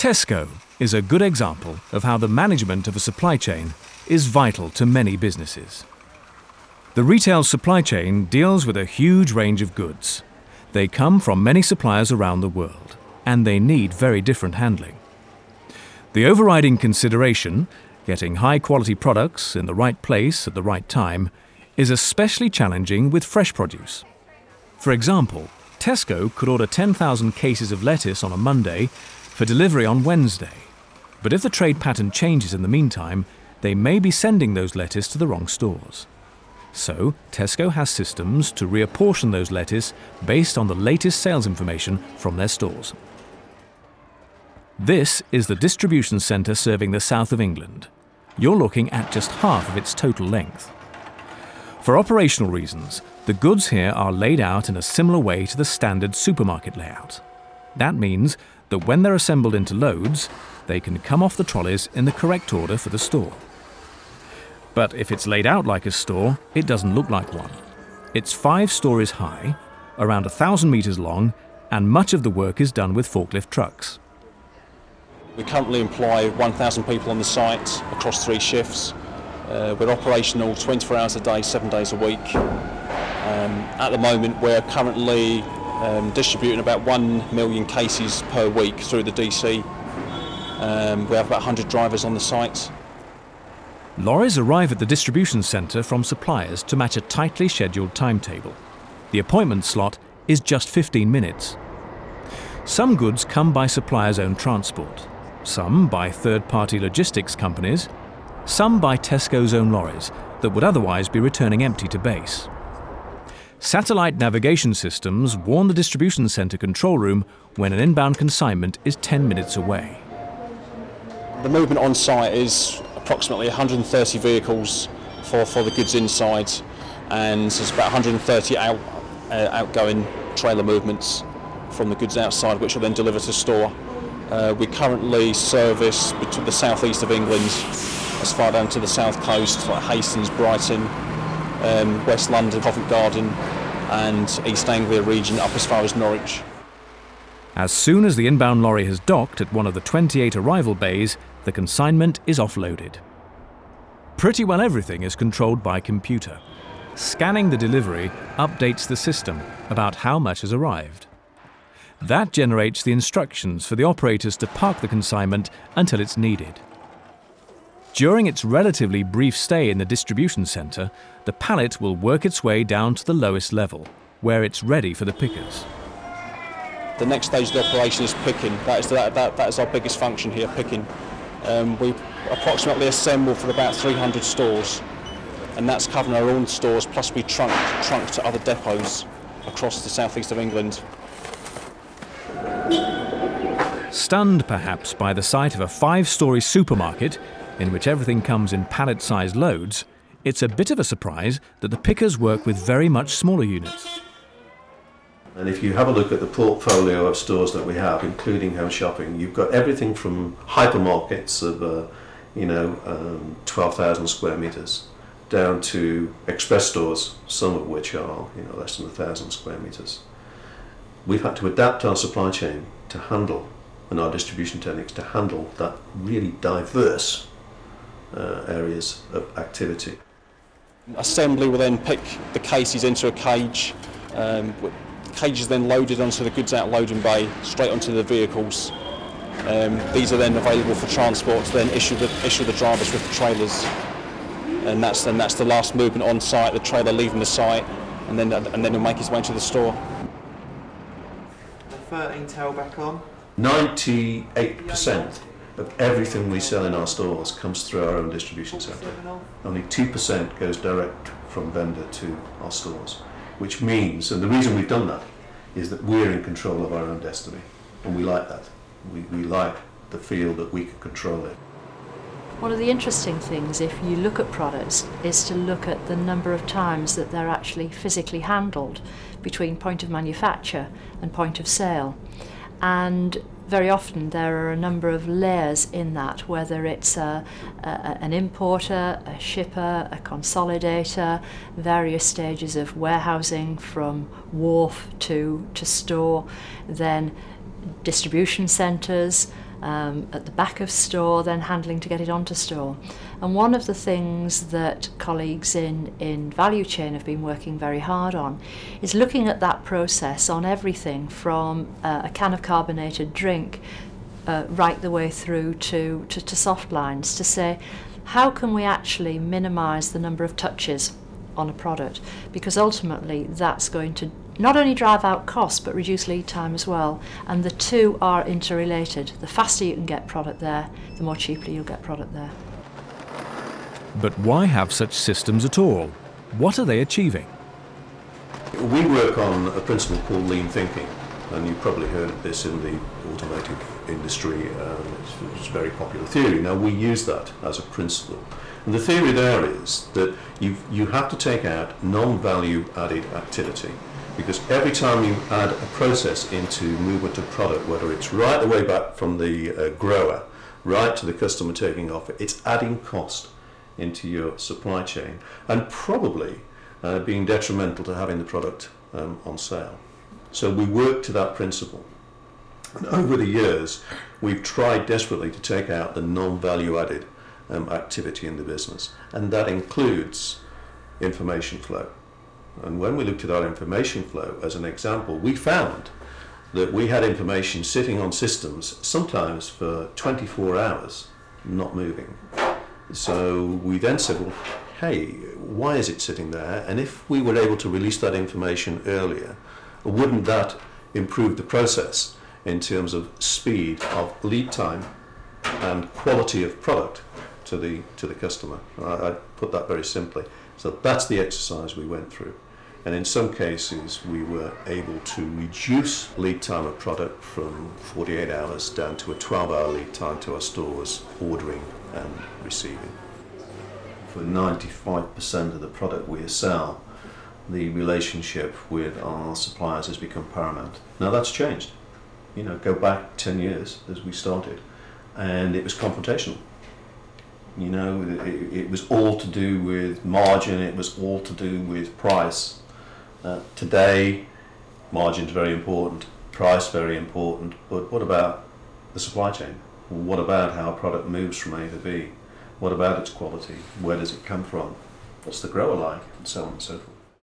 Tesco is a good example of how the management of a supply chain is vital to many businesses. The retail supply chain deals with a huge range of goods. They come from many suppliers around the world, and they need very different handling. The overriding consideration, getting high quality products in the right place at the right time, is especially challenging with fresh produce. For example, Tesco could order 10,000 cases of lettuce on a Monday for delivery on Wednesday. But if the trade pattern changes in the meantime, they may be sending those lettuce to the wrong stores. So, Tesco has systems to reapportion those lettuce based on the latest sales information from their stores. This is the distribution centre serving the south of England. You're looking at just half of its total length. For operational reasons, the goods here are laid out in a similar way to the standard supermarket layout. That means that when they're assembled into loads, they can come off the trolleys in the correct order for the store. But if it's laid out like a store, it doesn't look like one. It's five stories high, around a thousand metres long, and much of the work is done with forklift trucks. We currently employ 1,000 people on the site across three shifts. Uh, we're operational 24 hours a day, seven days a week. Um, at the moment, we're currently um, distributing about 1 million cases per week through the DC. Um, we have about 100 drivers on the site. Lorries arrive at the distribution centre from suppliers to match a tightly scheduled timetable. The appointment slot is just 15 minutes. Some goods come by suppliers' own transport, some by third party logistics companies, some by Tesco's own lorries that would otherwise be returning empty to base. Satellite navigation systems warn the distribution centre control room when an inbound consignment is 10 minutes away. The movement on site is approximately 130 vehicles for, for the goods inside and there's about 130 out, uh, outgoing trailer movements from the goods outside which are then delivered to store. Uh, we currently service between the southeast of England as far down to the south coast like Hastings, Brighton, um, West London, Covent Garden and East Anglia region up as far as Norwich. As soon as the inbound lorry has docked at one of the 28 arrival bays, the consignment is offloaded. Pretty well everything is controlled by computer. Scanning the delivery updates the system about how much has arrived. That generates the instructions for the operators to park the consignment until it's needed. During its relatively brief stay in the distribution centre, the pallet will work its way down to the lowest level, where it's ready for the pickers. The next stage of the operation is picking. That is, that, that, that is our biggest function here, picking. Um, we approximately assemble for about 300 stores, and that's covering our own stores, plus we trunk, trunk to other depots across the southeast of England. Stunned perhaps by the sight of a five story supermarket in which everything comes in pallet sized loads, it's a bit of a surprise that the pickers work with very much smaller units. And if you have a look at the portfolio of stores that we have, including home shopping, you've got everything from hypermarkets of, uh, you know, um, 12,000 square meters, down to express stores, some of which are, you know, less than 1,000 square meters. We've had to adapt our supply chain to handle, and our distribution techniques to handle that really diverse uh, areas of activity. Assembly will then pick the cases into a cage. Um, cages then loaded onto the goods out loading bay, straight onto the vehicles. Um, these are then available for transport to then issue the, issue the drivers with the trailers. And that's, then that's the last movement on site, the trailer leaving the site, and then, and then it'll make his way to the store. The 13 tail back on. 98% of everything we sell in our stores comes through our own distribution centre. Only 2% goes direct from vendor to our stores which means, and the reason we've done that is that we're in control of our own destiny, and we like that. We, we like the feel that we can control it. One of the interesting things, if you look at products, is to look at the number of times that they're actually physically handled between point of manufacture and point of sale. And very often there are a number of layers in that, whether it's a, a, an importer, a shipper, a consolidator, various stages of warehousing from wharf to, to store, then distribution centres, um, at the back of store, then handling to get it onto store. And one of the things that colleagues in, in value chain have been working very hard on is looking at that process on everything from uh, a can of carbonated drink uh, right the way through to, to, to soft lines to say how can we actually minimise the number of touches on a product because ultimately that's going to not only drive out costs but reduce lead time as well and the two are interrelated the faster you can get product there the more cheaply you'll get product there But why have such systems at all? What are they achieving? We work on a principle called lean thinking, and you've probably heard of this in the automotive industry. Um, it's, it's a very popular theory. Now, we use that as a principle. And the theory there is that you you have to take out non-value added activity because every time you add a process into movement of product, whether it's right the way back from the uh, grower right to the customer taking off, it's adding cost into your supply chain and probably uh, being detrimental to having the product um, on sale. So we work to that principle. And over the years, we've tried desperately to take out the non-value added um, activity in the business, and that includes information flow. And when we looked at our information flow as an example, we found that we had information sitting on systems sometimes for 24 hours, not moving. So we then said, well, hey, why is it sitting there? And if we were able to release that information earlier, wouldn't that improve the process in terms of speed of lead time and quality of product to the to the customer? I, I put that very simply. So that's the exercise we went through. And in some cases, we were able to reduce lead time of product from 48 hours down to a 12 hour lead time to our stores ordering and receiving. For 95% of the product we sell, the relationship with our suppliers has become paramount. Now that's changed. You know, go back 10 years as we started, and it was confrontational. You know, it, it was all to do with margin, it was all to do with price. Uh, today, margin's very important, price very important, but what about the supply chain? What about how a product moves from A to B? What about its quality? Where does it come from? What's the grower like? And so on and so forth.